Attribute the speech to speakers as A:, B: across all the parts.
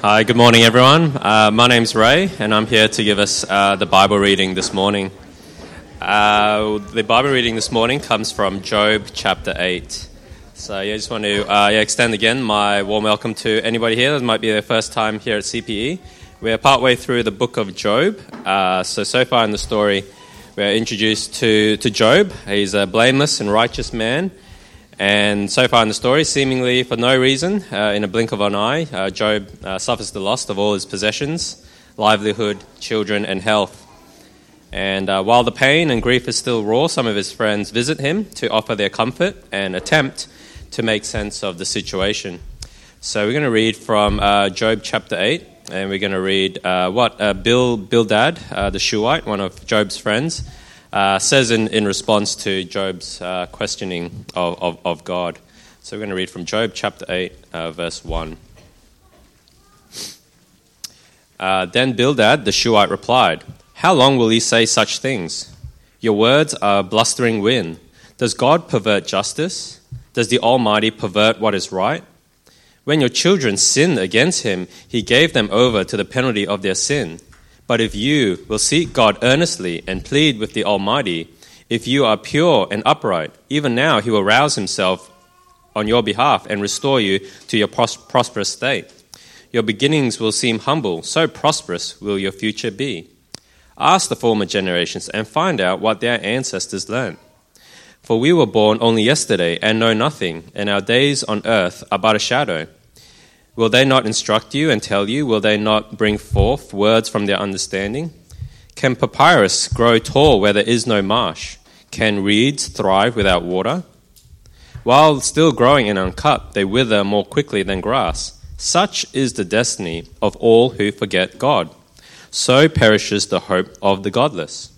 A: Hi, good morning, everyone. Uh, my name's Ray, and I'm here to give us uh, the Bible reading this morning. Uh, the Bible reading this morning comes from Job chapter 8. So, yeah, I just want to uh, yeah, extend again my warm welcome to anybody here that might be their first time here at CPE. We're partway through the book of Job. Uh, so, so far in the story, we're introduced to, to Job. He's a blameless and righteous man. And so far in the story, seemingly for no reason, uh, in a blink of an eye, uh, Job uh, suffers the loss of all his possessions, livelihood, children, and health. And uh, while the pain and grief is still raw, some of his friends visit him to offer their comfort and attempt to make sense of the situation. So we're going to read from uh, Job chapter 8, and we're going to read uh, what Bill Bildad, the Shuhite, one of Job's friends, uh, says in, in response to Job's uh, questioning of, of, of, God. So we're going to read from Job chapter 8, uh, verse 1. Uh, then Bildad the Shuhite replied, How long will you say such things? Your words are blustering wind. Does God pervert justice? Does the Almighty pervert what is right? When your children sinned against him, he gave them over to the penalty of their sin. But if you will seek God earnestly and plead with the Almighty, if you are pure and upright, even now he will rouse himself on your behalf and restore you to your pros- prosperous state. Your beginnings will seem humble, so prosperous will your future be. Ask the former generations and find out what their ancestors learned. For we were born only yesterday and know nothing, and our days on earth are but a shadow. Will they not instruct you and tell you? Will they not bring forth words from their understanding? Can papyrus grow tall where there is no marsh? Can reeds thrive without water? While still growing and uncut, they wither more quickly than grass. Such is the destiny of all who forget God. So perishes the hope of the godless.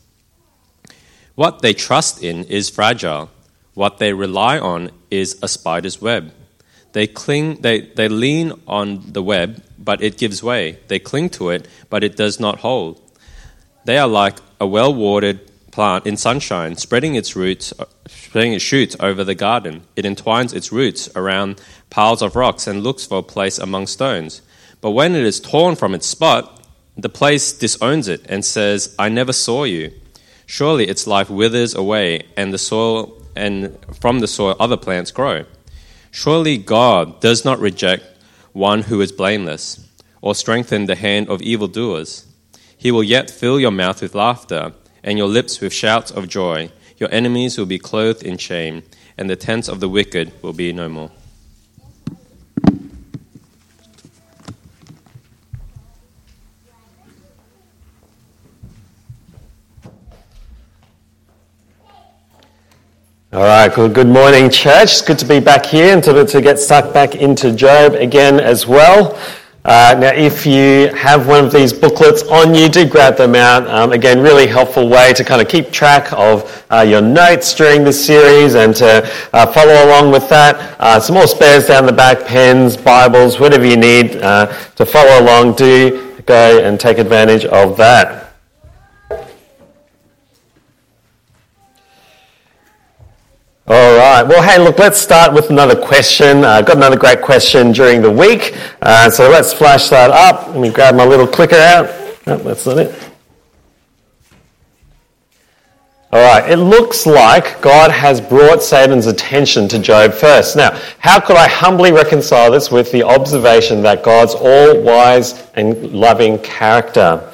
A: What they trust in is fragile. What they rely on is a spider's web. They cling, they, they lean on the web, but it gives way. They cling to it, but it does not hold. They are like a well watered plant in sunshine, spreading its roots, uh, spreading its shoots over the garden. It entwines its roots around piles of rocks and looks for a place among stones. But when it is torn from its spot, the place disowns it and says, I never saw you. Surely its life withers away, and the soil and from the soil other plants grow. Surely God does not reject one who is blameless, or strengthen the hand of evildoers. He will yet fill your mouth with laughter, and your lips with shouts of joy. Your enemies will be clothed in shame, and the tents of the wicked will be no more.
B: All right, good, good morning, church. It's good to be back here and to, to get stuck back into Job again as well. Uh, now, if you have one of these booklets on you, do grab them out. Um, again, really helpful way to kind of keep track of uh, your notes during this series and to uh, follow along with that. Uh, some more spares down the back, pens, Bibles, whatever you need uh, to follow along. Do go and take advantage of that. All right. Well, hey, look, let's start with another question. I uh, got another great question during the week. Uh, so let's flash that up. Let me grab my little clicker out. Oh, that's not it. All right. It looks like God has brought Satan's attention to Job first. Now, how could I humbly reconcile this with the observation that God's all wise and loving character?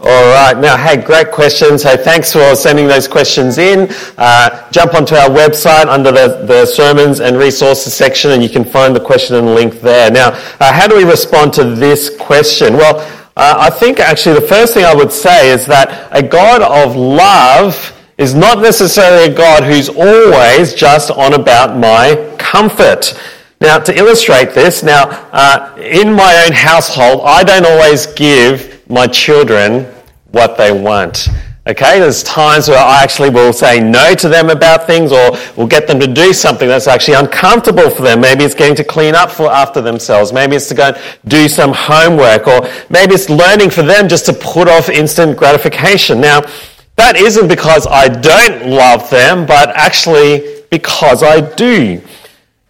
B: All right. Now, hey, great questions. Hey, thanks for sending those questions in. Uh, jump onto our website under the, the sermons and resources section and you can find the question and link there. Now, uh, how do we respond to this question? Well, uh, I think actually the first thing I would say is that a God of love is not necessarily a God who's always just on about my comfort. Now, to illustrate this, now, uh, in my own household, I don't always give my children what they want. Okay, there's times where I actually will say no to them about things or will get them to do something that's actually uncomfortable for them. Maybe it's getting to clean up for after themselves. Maybe it's to go and do some homework or maybe it's learning for them just to put off instant gratification. Now, that isn't because I don't love them, but actually because I do.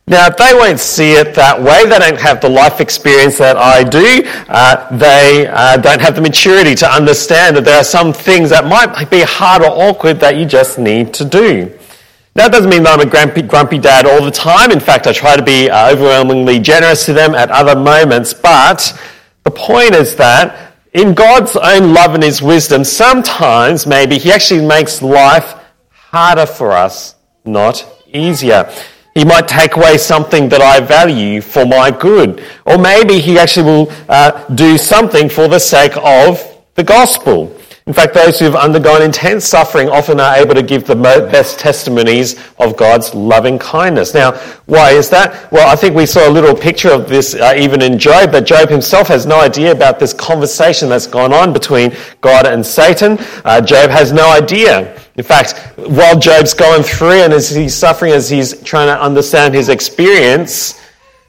B: Now, they won't see it that way. They don't have the life experience that I do. Uh, they uh, don't have the maturity to understand that there are some things that might be hard or awkward that you just need to do. That doesn't mean that I'm a grumpy, grumpy dad all the time. In fact, I try to be uh, overwhelmingly generous to them at other moments. But the point is that in God's own love and His wisdom, sometimes maybe He actually makes life harder for us, not easier. He might take away something that I value for my good. Or maybe he actually will uh, do something for the sake of the gospel. In fact, those who have undergone intense suffering often are able to give the best testimonies of God's loving kindness. Now, why is that? Well, I think we saw a little picture of this uh, even in Job, but Job himself has no idea about this conversation that's gone on between God and Satan. Uh, Job has no idea. In fact, while Job's going through and as he's suffering, as he's trying to understand his experience,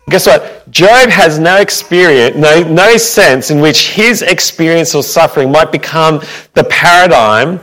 B: guess what? Job has no experience, no, no sense in which his experience of suffering might become the paradigm,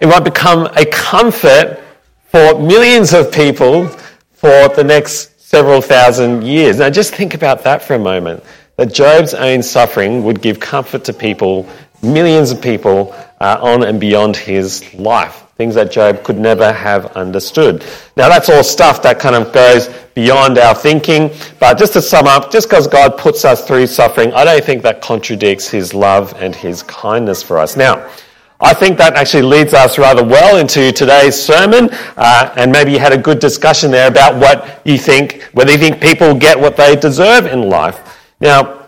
B: it might become a comfort for millions of people for the next several thousand years. Now, just think about that for a moment. That Job's own suffering would give comfort to people, millions of people, uh, on and beyond his life things that Job could never have understood. Now, that's all stuff that kind of goes beyond our thinking, but just to sum up, just because God puts us through suffering, I don't think that contradicts his love and his kindness for us. Now, I think that actually leads us rather well into today's sermon, uh, and maybe you had a good discussion there about what you think, whether you think people get what they deserve in life. Now,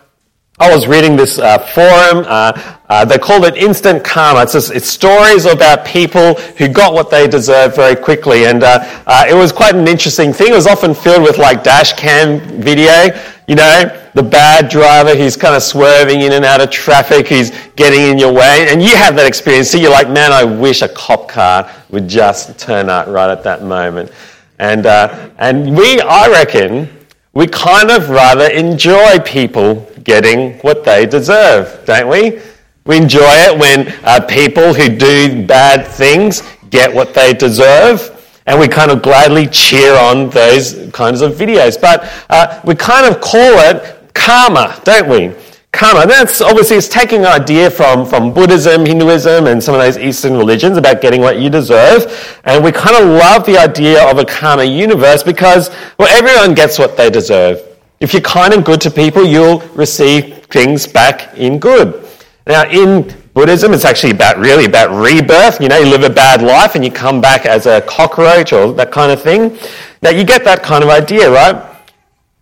B: I was reading this uh, forum. Uh, uh, they called it instant karma. It's, just, it's, stories about people who got what they deserved very quickly, and uh, uh, it was quite an interesting thing. It was often filled with like dash cam video. You know, the bad driver who's kind of swerving in and out of traffic, who's getting in your way, and you have that experience. So you're like, man, I wish a cop car would just turn up right at that moment. And uh, and we, I reckon, we kind of rather enjoy people getting what they deserve, don't we? We enjoy it when uh, people who do bad things get what they deserve, and we kind of gladly cheer on those kinds of videos. But uh, we kind of call it karma, don't we? Karma. That's obviously it's taking an idea from, from Buddhism, Hinduism, and some of those Eastern religions about getting what you deserve. And we kind of love the idea of a karma universe because, well, everyone gets what they deserve. If you're kind and good to people, you'll receive things back in good. Now, in Buddhism, it's actually about really about rebirth. You know, you live a bad life and you come back as a cockroach or that kind of thing. Now, you get that kind of idea, right?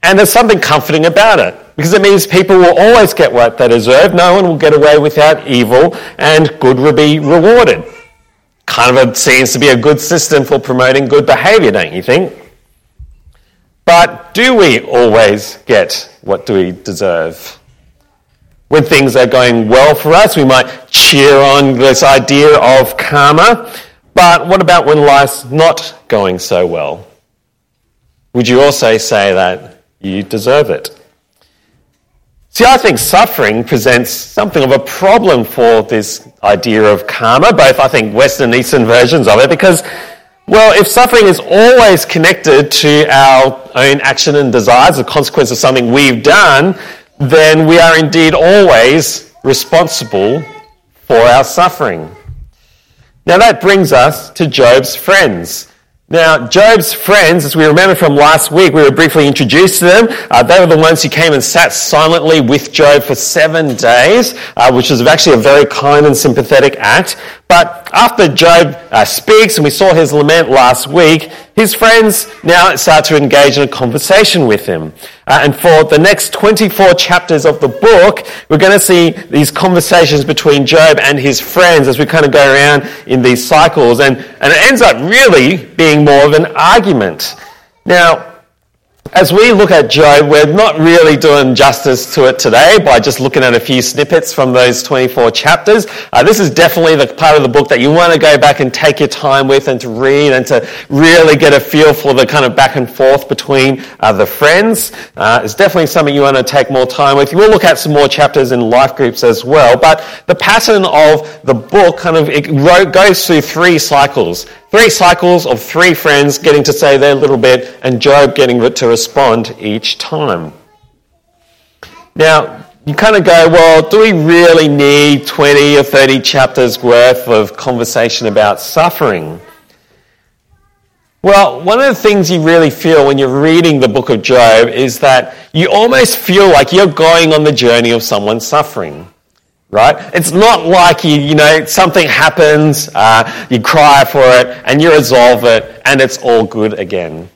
B: And there's something comforting about it because it means people will always get what they deserve. No one will get away without evil, and good will be rewarded. Kind of a, seems to be a good system for promoting good behavior, don't you think? But do we always get what do we deserve? When things are going well for us, we might cheer on this idea of karma. But what about when life's not going so well? Would you also say that you deserve it. See, I think suffering presents something of a problem for this idea of karma, both I think Western and Eastern versions of it, because, well, if suffering is always connected to our own action and desires, a consequence of something we've done, then we are indeed always responsible for our suffering. Now that brings us to Job's friends. Now, Job's friends, as we remember from last week, we were briefly introduced to them. Uh, they were the ones who came and sat silently with Job for seven days, uh, which was actually a very kind and sympathetic act. But after Job uh, speaks, and we saw his lament last week, his friends now start to engage in a conversation with him. Uh, and for the next 24 chapters of the book, we're going to see these conversations between Job and his friends as we kind of go around in these cycles. And, and it ends up really being more of an argument. Now, as we look at Job, we're not really doing justice to it today by just looking at a few snippets from those 24 chapters. Uh, this is definitely the part of the book that you want to go back and take your time with and to read and to really get a feel for the kind of back and forth between uh, the friends. Uh, it's definitely something you want to take more time with. We'll look at some more chapters in life groups as well. But the pattern of the book kind of it goes through three cycles Three cycles of three friends getting to say their little bit and Job getting to respond each time. Now, you kind of go, well, do we really need 20 or 30 chapters worth of conversation about suffering? Well, one of the things you really feel when you're reading the book of Job is that you almost feel like you're going on the journey of someone suffering. Right? It's not like you, you know, something happens, uh, you cry for it, and you resolve it, and it's all good again.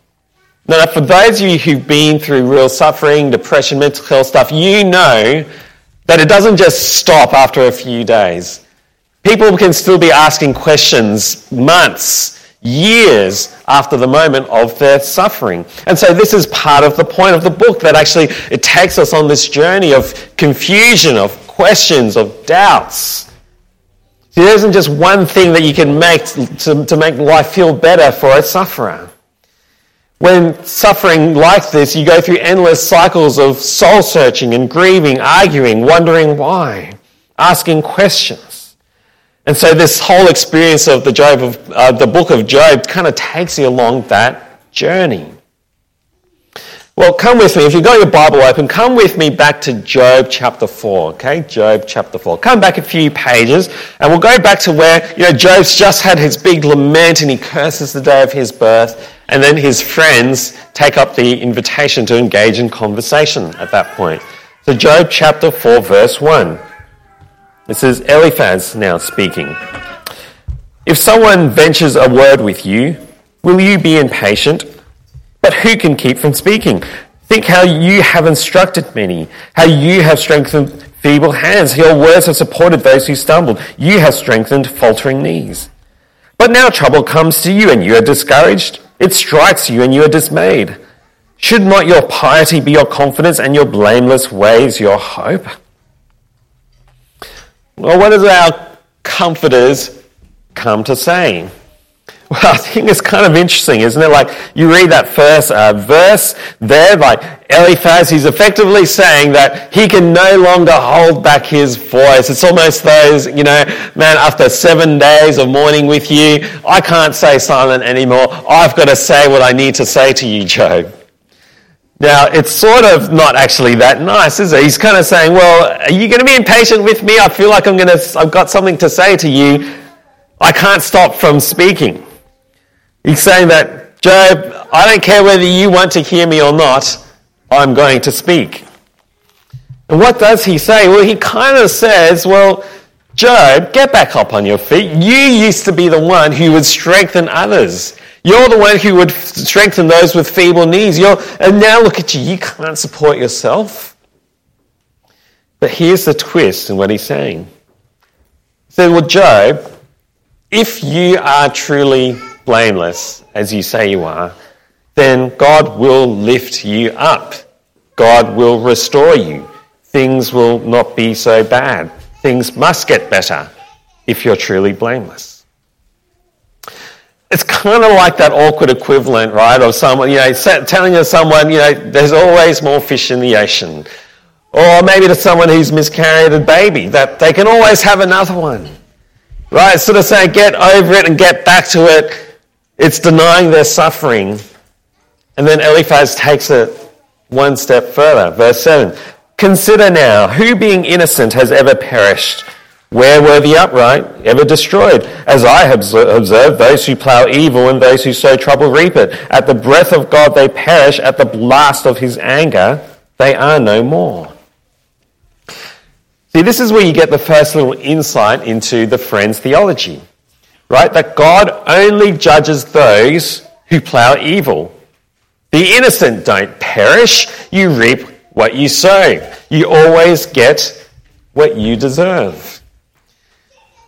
B: Now, for those of you who've been through real suffering, depression, mental health stuff, you know that it doesn't just stop after a few days. People can still be asking questions months, years after the moment of their suffering. And so this is part of the point of the book that actually it takes us on this journey of confusion, of questions, of doubts. See, there isn't just one thing that you can make to, to make life feel better for a sufferer. When suffering like this, you go through endless cycles of soul searching and grieving, arguing, wondering why, asking questions. And so this whole experience of the, Job of, uh, the book of Job kind of takes you along that journey. Well, come with me. If you've got your Bible open, come with me back to Job chapter 4, okay? Job chapter 4. Come back a few pages, and we'll go back to where, you know, Job's just had his big lament and he curses the day of his birth, and then his friends take up the invitation to engage in conversation at that point. So, Job chapter 4, verse 1. This is Eliphaz now speaking. If someone ventures a word with you, will you be impatient? But who can keep from speaking? Think how you have instructed many, how you have strengthened feeble hands. Your words have supported those who stumbled. You have strengthened faltering knees. But now trouble comes to you and you are discouraged. It strikes you and you are dismayed. Should not your piety be your confidence and your blameless ways your hope? Well, what does our comforters come to say? Well, I think it's kind of interesting, isn't it? Like, you read that first uh, verse there, like Eliphaz, he's effectively saying that he can no longer hold back his voice. It's almost those, you know, man, after seven days of mourning with you, I can't say silent anymore. I've got to say what I need to say to you, Job. Now, it's sort of not actually that nice, is it? He's kind of saying, well, are you going to be impatient with me? I feel like I'm going to, I've got something to say to you. I can't stop from speaking. He's saying that, Job, I don't care whether you want to hear me or not, I'm going to speak. And what does he say? Well, he kind of says, well, Job, get back up on your feet. You used to be the one who would strengthen others. You're the one who would strengthen those with feeble knees. You're, and now look at you. You can't support yourself. But here's the twist in what he's saying. He said, Well, Job, if you are truly blameless, as you say you are, then God will lift you up. God will restore you. Things will not be so bad. Things must get better if you're truly blameless. It's kind of like that awkward equivalent, right, of someone, you know, telling someone, you know, there's always more fish in the ocean. Or maybe to someone who's miscarried a baby, that they can always have another one. Right? Sort of saying, get over it and get back to it it's denying their suffering. And then Eliphaz takes it one step further. Verse 7 Consider now, who being innocent has ever perished? Where were the upright ever destroyed? As I have observed, those who plough evil and those who sow trouble reap it. At the breath of God they perish, at the blast of his anger they are no more. See, this is where you get the first little insight into the Friends' theology right? That God only judges those who plow evil. The innocent don't perish. You reap what you sow. You always get what you deserve.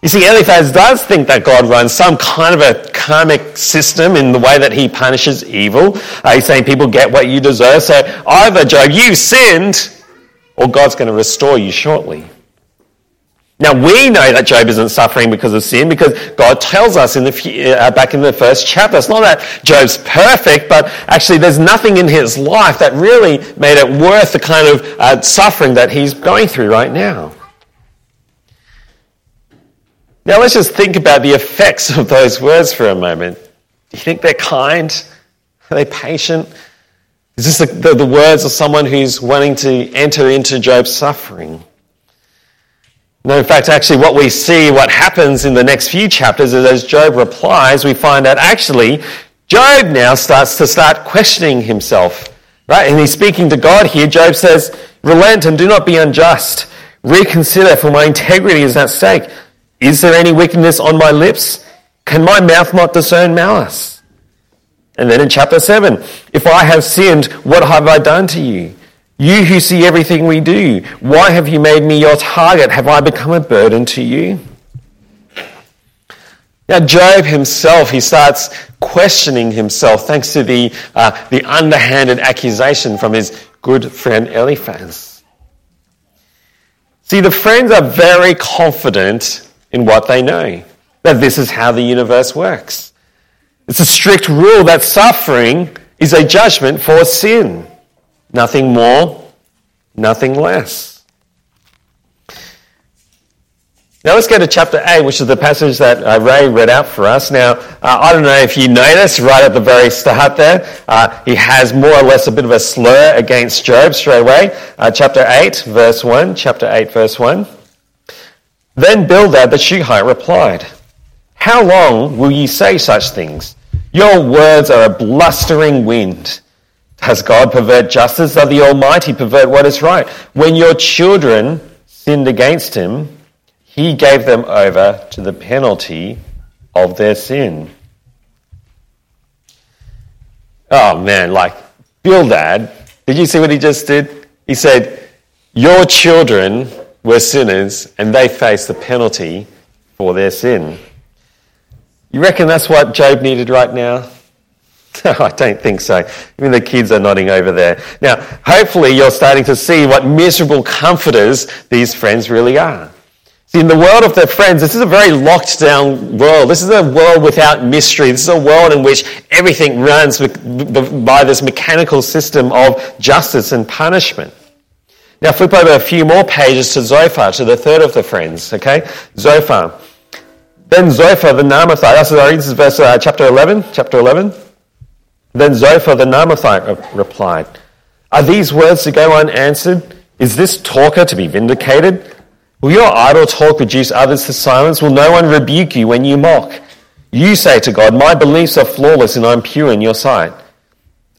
B: You see, Eliphaz does think that God runs some kind of a karmic system in the way that he punishes evil. Uh, he's saying people get what you deserve. So either, Job, you've sinned, or God's going to restore you shortly. Now we know that Job isn't suffering because of sin because God tells us in the, uh, back in the first chapter. It's not that Job's perfect, but actually there's nothing in his life that really made it worth the kind of uh, suffering that he's going through right now. Now let's just think about the effects of those words for a moment. Do you think they're kind? Are they patient? Is this the, the, the words of someone who's wanting to enter into Job's suffering? No, in fact, actually, what we see, what happens in the next few chapters is as Job replies, we find that actually Job now starts to start questioning himself. Right? And he's speaking to God here. Job says, Relent and do not be unjust. Reconsider, for my integrity is at stake. Is there any wickedness on my lips? Can my mouth not discern malice? And then in chapter 7, if I have sinned, what have I done to you? You who see everything we do, why have you made me your target? Have I become a burden to you? Now, Job himself, he starts questioning himself thanks to the, uh, the underhanded accusation from his good friend Eliphaz. See, the friends are very confident in what they know, that this is how the universe works. It's a strict rule that suffering is a judgment for sin. Nothing more, nothing less. Now let's go to chapter 8, which is the passage that uh, Ray read out for us. Now, uh, I don't know if you noticed right at the very start there, uh, he has more or less a bit of a slur against Job straight away. Uh, chapter 8, verse 1. Chapter 8, verse 1. Then Bildad the Shuhite replied, How long will ye say such things? Your words are a blustering wind. Does God pervert justice? Does the Almighty pervert what is right? When your children sinned against him, he gave them over to the penalty of their sin. Oh man, like Bildad, did you see what he just did? He said, Your children were sinners and they faced the penalty for their sin. You reckon that's what Job needed right now? I don't think so. Even the kids are nodding over there. Now, hopefully, you're starting to see what miserable comforters these friends really are. See, in the world of their friends, this is a very locked down world. This is a world without mystery. This is a world in which everything runs by this mechanical system of justice and punishment. Now flip over a few more pages to Zophar, to the third of the friends, okay? Zophar. Then Zophar the Naamathite, sorry, this is verse uh, chapter 11, chapter 11. Then Zophar the Naamathite replied, Are these words to go unanswered? Is this talker to be vindicated? Will your idle talk reduce others to silence? Will no one rebuke you when you mock? You say to God, My beliefs are flawless and I'm pure in your sight.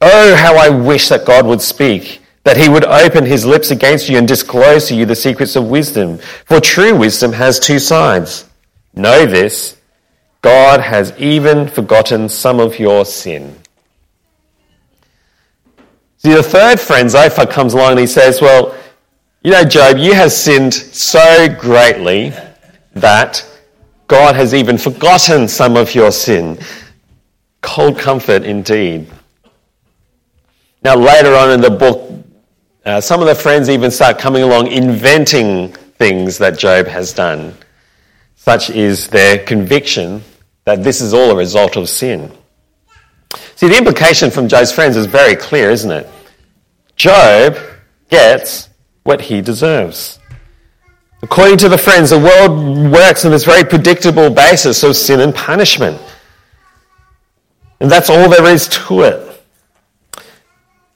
B: Oh, how I wish that God would speak, that he would open his lips against you and disclose to you the secrets of wisdom. For true wisdom has two sides. Know this God has even forgotten some of your sin. See, the third friend, Zophar, comes along and he says, Well, you know, Job, you have sinned so greatly that God has even forgotten some of your sin. Cold comfort indeed. Now, later on in the book, uh, some of the friends even start coming along inventing things that Job has done. Such is their conviction that this is all a result of sin. See, the implication from Job's friends is very clear, isn't it? Job gets what he deserves. According to the friends, the world works on this very predictable basis of sin and punishment. And that's all there is to it.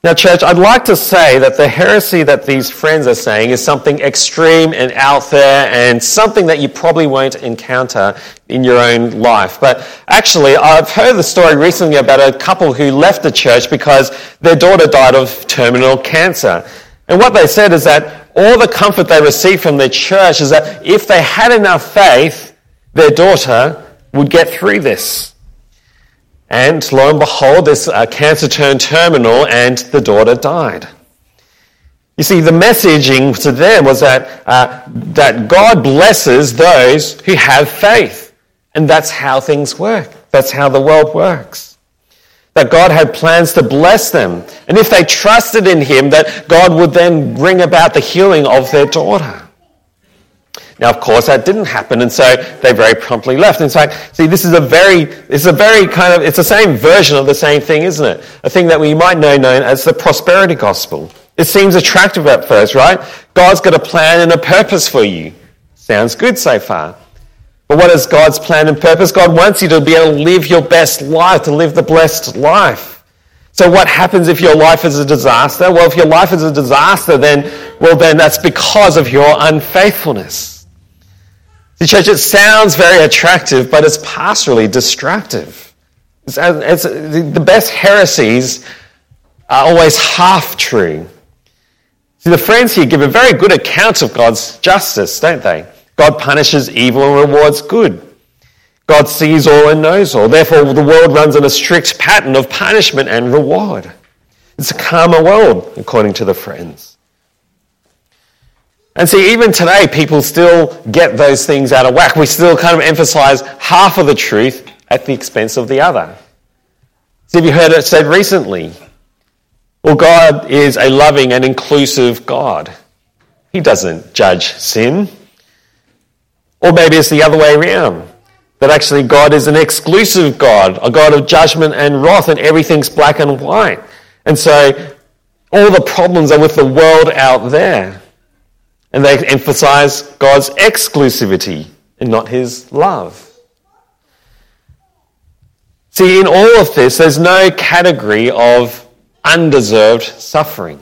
B: Now, church, I'd like to say that the heresy that these friends are saying is something extreme and out there and something that you probably won't encounter in your own life. But actually, I've heard the story recently about a couple who left the church because their daughter died of terminal cancer. And what they said is that all the comfort they received from their church is that if they had enough faith, their daughter would get through this. And lo and behold, this uh, cancer turned terminal and the daughter died. You see, the messaging to them was that, uh, that God blesses those who have faith. And that's how things work. That's how the world works that God had plans to bless them. And if they trusted in Him, that God would then bring about the healing of their daughter. Now, of course, that didn't happen, and so they very promptly left. In fact, see, this is a very, it's a very kind of, it's the same version of the same thing, isn't it? A thing that we might know known as the prosperity gospel. It seems attractive at first, right? God's got a plan and a purpose for you. Sounds good so far. But what is God's plan and purpose? God wants you to be able to live your best life, to live the blessed life. So what happens if your life is a disaster? Well, if your life is a disaster, then, well, then that's because of your unfaithfulness. The church, it sounds very attractive, but it's pastorally destructive. It's, uh, it's, the best heresies are always half true. See, the friends here give a very good account of God's justice, don't they? God punishes evil and rewards good. God sees all and knows all. Therefore, the world runs on a strict pattern of punishment and reward. It's a karma world, according to the friends. And see, even today, people still get those things out of whack. We still kind of emphasize half of the truth at the expense of the other. See, have you heard it said recently? Well, God is a loving and inclusive God. He doesn't judge sin. Or maybe it's the other way around. That actually God is an exclusive God, a God of judgment and wrath, and everything's black and white. And so all the problems are with the world out there. And they emphasize God's exclusivity and not his love. See, in all of this, there's no category of undeserved suffering.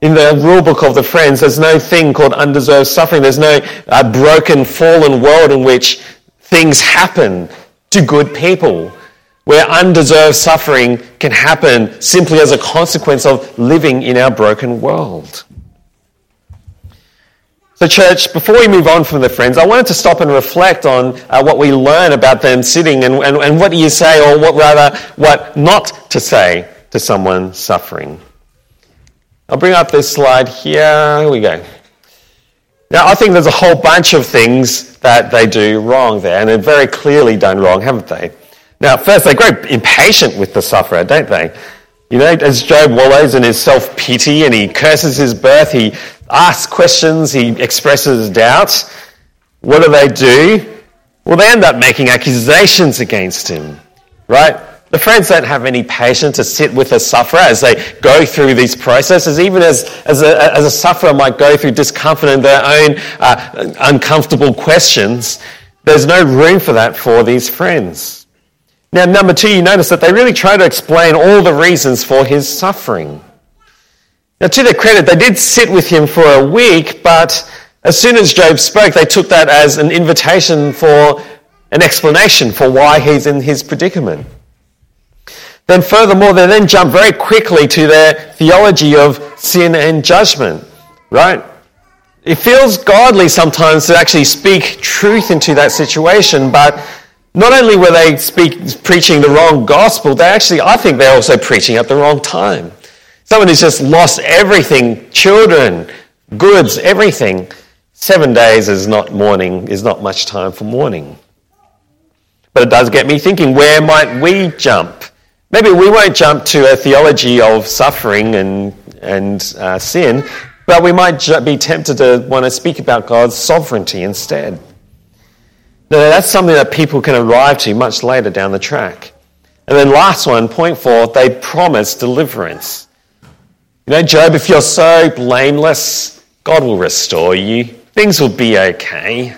B: In the rule book of the Friends, there's no thing called undeserved suffering. There's no uh, broken, fallen world in which things happen to good people, where undeserved suffering can happen simply as a consequence of living in our broken world. So, church, before we move on from the friends, I wanted to stop and reflect on uh, what we learn about them sitting and, and, and what do you say, or what rather, what not to say to someone suffering. I'll bring up this slide here. Here we go. Now, I think there's a whole bunch of things that they do wrong there, and they're very clearly done wrong, haven't they? Now, first, they grow impatient with the sufferer, don't they? You know, as Job wallows in his self pity and he curses his birth, he asks questions, he expresses doubt, What do they do? Well, they end up making accusations against him, right? The friends don't have any patience to sit with a sufferer as they go through these processes, even as, as, a, as a sufferer might go through discomfort and their own uh, uncomfortable questions. There's no room for that for these friends. Now, number two, you notice that they really try to explain all the reasons for his suffering. Now, to their credit, they did sit with him for a week, but as soon as Job spoke, they took that as an invitation for an explanation for why he's in his predicament. Then, furthermore, they then jump very quickly to their theology of sin and judgment, right? It feels godly sometimes to actually speak truth into that situation, but not only were they speak, preaching the wrong gospel, they actually, I think they're also preaching at the wrong time. Someone who's just lost everything children, goods, everything. Seven days is not mourning, is not much time for mourning. But it does get me thinking where might we jump? Maybe we won't jump to a theology of suffering and, and uh, sin, but we might be tempted to want to speak about God's sovereignty instead. Now, that's something that people can arrive to much later down the track. And then, last one, point four, they promise deliverance. You know, Job, if you're so blameless, God will restore you. Things will be okay.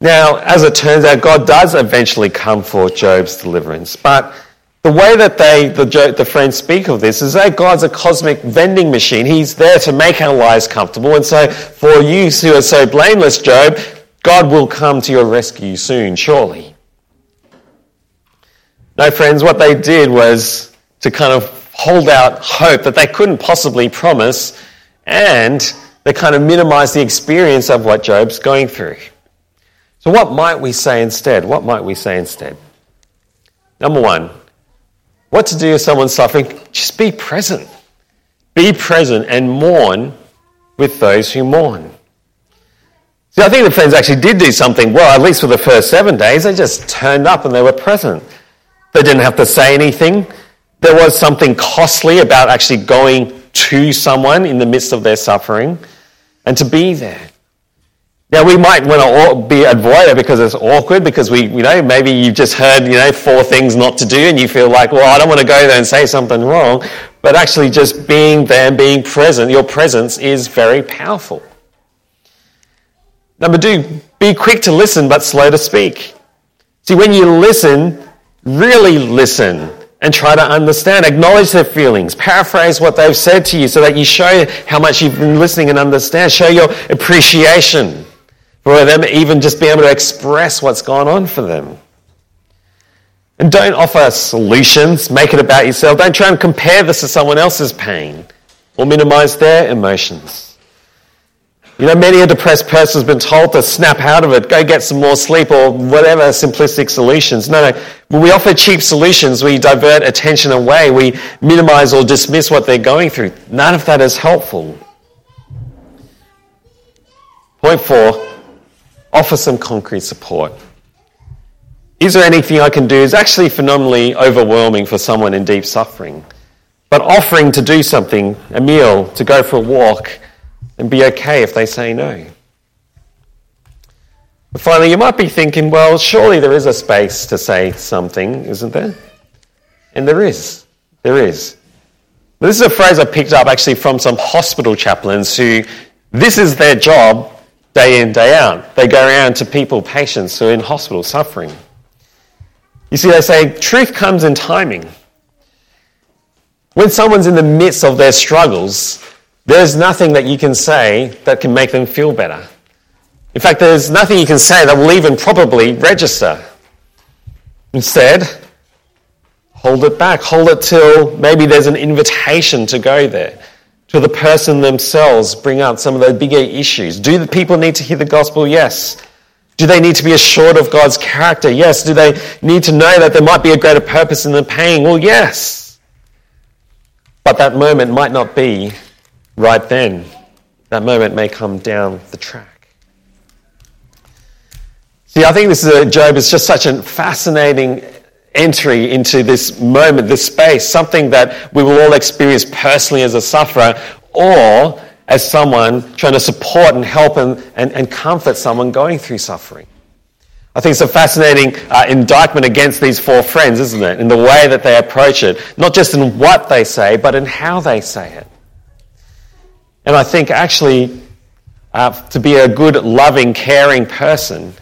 B: Now, as it turns out, God does eventually come for Job's deliverance. But the way that they, the, the friends speak of this is that God's a cosmic vending machine. He's there to make our lives comfortable. And so, for you who are so blameless, Job, God will come to your rescue soon, surely. No, friends, what they did was to kind of hold out hope that they couldn't possibly promise, and they kind of minimize the experience of what Job's going through. So, what might we say instead? What might we say instead? Number one, what to do if someone's suffering? Just be present. Be present and mourn with those who mourn. See, I think the friends actually did do something well, at least for the first seven days. They just turned up and they were present. They didn't have to say anything. There was something costly about actually going to someone in the midst of their suffering and to be there. Now we might want to be avoided because it's awkward because we, you know, maybe you've just heard, you know, four things not to do and you feel like, well, I don't want to go there and say something wrong. But actually just being there and being present, your presence is very powerful. Number two, Be quick to listen, but slow to speak. See, when you listen, really listen and try to understand, acknowledge their feelings, paraphrase what they've said to you so that you show how much you've been listening and understand, show your appreciation for them, even just being able to express what's gone on for them. And don't offer solutions, make it about yourself. Don't try and compare this to someone else's pain or minimize their emotions. You know, many a depressed person has been told to snap out of it, go get some more sleep, or whatever simplistic solutions. No, no. When we offer cheap solutions, we divert attention away, we minimize or dismiss what they're going through. None of that is helpful. Point four offer some concrete support. Is there anything I can do? Is actually phenomenally overwhelming for someone in deep suffering. But offering to do something, a meal, to go for a walk, and be okay if they say no. But finally, you might be thinking, well, surely there is a space to say something, isn't there? And there is. There is. This is a phrase I picked up actually from some hospital chaplains who, this is their job day in, day out. They go around to people, patients who are in hospital suffering. You see, they say truth comes in timing. When someone's in the midst of their struggles, there's nothing that you can say that can make them feel better. In fact, there's nothing you can say that will even probably register. Instead, hold it back. Hold it till maybe there's an invitation to go there. To the person themselves, bring out some of those bigger issues. Do the people need to hear the gospel? Yes. Do they need to be assured of God's character? Yes. Do they need to know that there might be a greater purpose in the pain? Well, yes. But that moment might not be right then. That moment may come down the track. See, I think this is a, Job is just such a fascinating entry into this moment, this space, something that we will all experience personally as a sufferer or as someone trying to support and help and, and, and comfort someone going through suffering. I think it's a fascinating uh, indictment against these four friends, isn't it? In the way that they approach it. Not just in what they say, but in how they say it. And I think actually, uh, to be a good, loving, caring person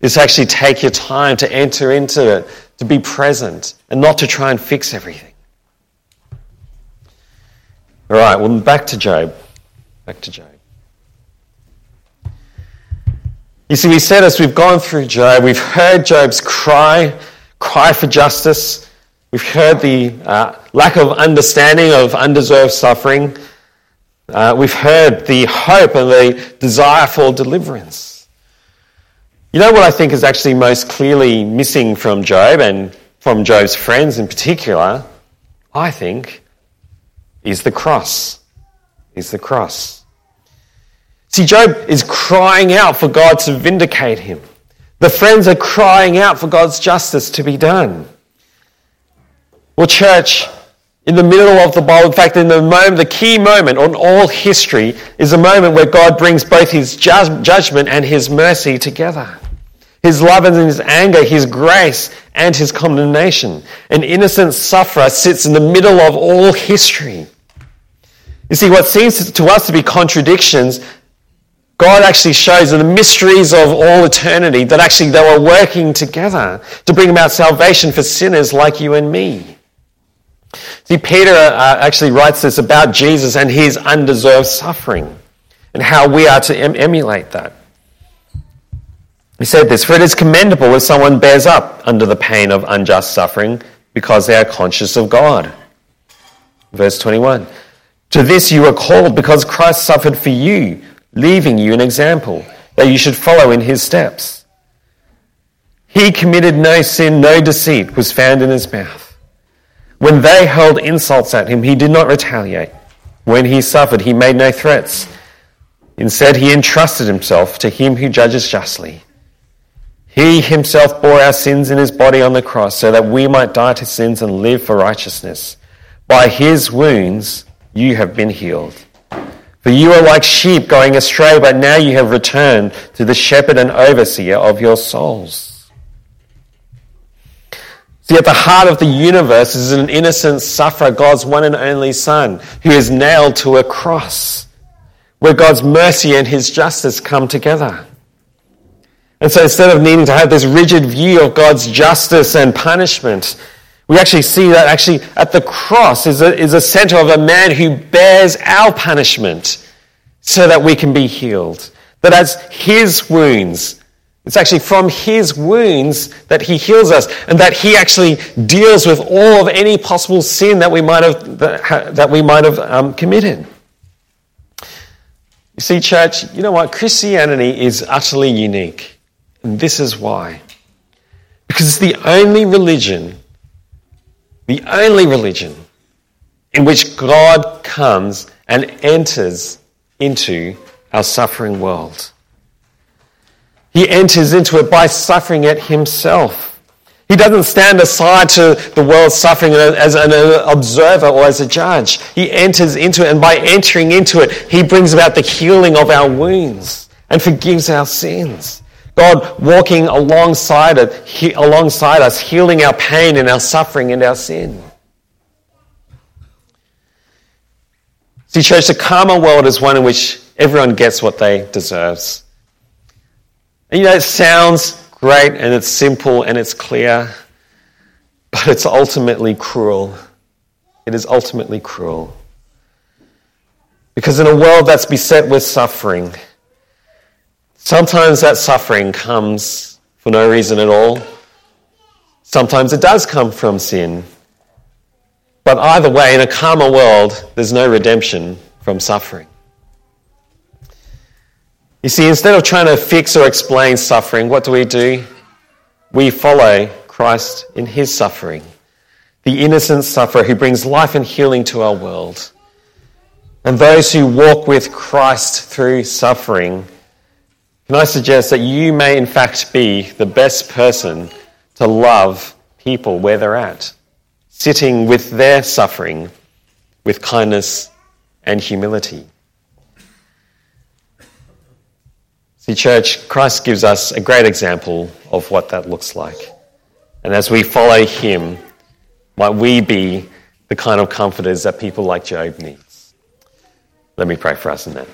B: is to actually take your time to enter into it, to be present, and not to try and fix everything. All right, well, back to Job. Back to Job. You see, we said as we've gone through Job, we've heard Job's cry, cry for justice. We've heard the uh, lack of understanding of undeserved suffering. Uh, we've heard the hope and the desire for deliverance. You know what I think is actually most clearly missing from Job and from Job's friends in particular, I think, is the cross. Is the cross. See, Job is crying out for God to vindicate him. The friends are crying out for God's justice to be done. Well, church, in the middle of the Bible. In fact, in the moment, the key moment on all history is a moment where God brings both his ju- judgment and his mercy together. His love and his anger, his grace and his condemnation. An innocent sufferer sits in the middle of all history. You see, what seems to us to be contradictions, God actually shows in the mysteries of all eternity that actually they were working together to bring about salvation for sinners like you and me. See, Peter uh, actually writes this about Jesus and his undeserved suffering and how we are to em- emulate that. He said this For it is commendable if someone bears up under the pain of unjust suffering because they are conscious of God. Verse 21 To this you are called because Christ suffered for you, leaving you an example that you should follow in his steps. He committed no sin, no deceit was found in his mouth. When they hurled insults at him, he did not retaliate. When he suffered, he made no threats. Instead, he entrusted himself to him who judges justly. He himself bore our sins in his body on the cross so that we might die to sins and live for righteousness. By his wounds, you have been healed. For you are like sheep going astray, but now you have returned to the shepherd and overseer of your souls. See, at the heart of the universe is an innocent sufferer, God's one and only Son, who is nailed to a cross, where God's mercy and his justice come together. And so instead of needing to have this rigid view of God's justice and punishment, we actually see that actually at the cross is a, is a center of a man who bears our punishment so that we can be healed. That as his wounds, it's actually from his wounds that he heals us and that he actually deals with all of any possible sin that we might have, that we might have um, committed. You see, church, you know what? Christianity is utterly unique. And this is why. Because it's the only religion, the only religion in which God comes and enters into our suffering world. He enters into it by suffering it himself. He doesn't stand aside to the world's suffering as an observer or as a judge. He enters into it, and by entering into it, he brings about the healing of our wounds and forgives our sins. God walking alongside it, he, alongside us, healing our pain and our suffering and our sin. See, church, the karma world is one in which everyone gets what they deserves. And you know, it sounds great and it's simple and it's clear, but it's ultimately cruel. It is ultimately cruel. Because in a world that's beset with suffering, sometimes that suffering comes for no reason at all. Sometimes it does come from sin. But either way, in a karma world, there's no redemption from suffering. You see, instead of trying to fix or explain suffering, what do we do? We follow Christ in his suffering, the innocent sufferer who brings life and healing to our world. And those who walk with Christ through suffering, can I suggest that you may in fact be the best person to love people where they're at, sitting with their suffering with kindness and humility. See, church, Christ gives us a great example of what that looks like. And as we follow him, might we be the kind of comforters that people like Job needs. Let me pray for us in that.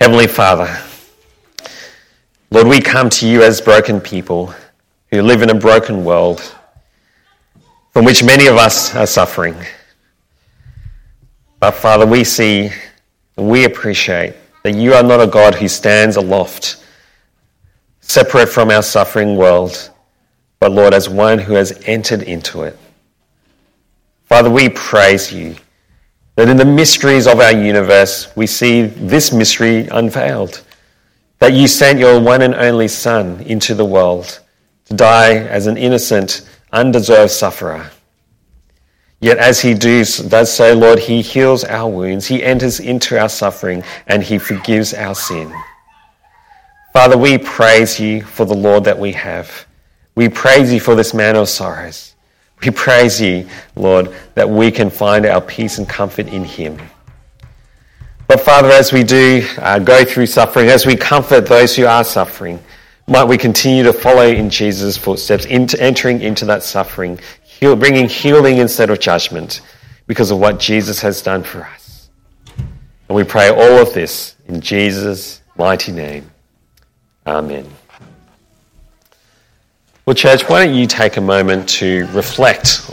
B: Heavenly Father, Lord, we come to you as broken people who live in a broken world from which many of us are suffering. But Father, we see and we appreciate that you are not a God who stands aloft, separate from our suffering world, but Lord, as one who has entered into it. Father, we praise you that in the mysteries of our universe, we see this mystery unveiled. That you sent your one and only Son into the world to die as an innocent, undeserved sufferer Yet as he does, does so, Lord, he heals our wounds, he enters into our suffering, and he forgives our sin. Father, we praise you for the Lord that we have. We praise you for this man of sorrows. We praise you, Lord, that we can find our peace and comfort in him. But Father, as we do uh, go through suffering, as we comfort those who are suffering, might we continue to follow in Jesus' footsteps, into, entering into that suffering, heal, bringing healing instead of judgment because of what Jesus has done for us. And we pray all of this in Jesus' mighty name. Amen. Well, church, why don't you take a moment to reflect on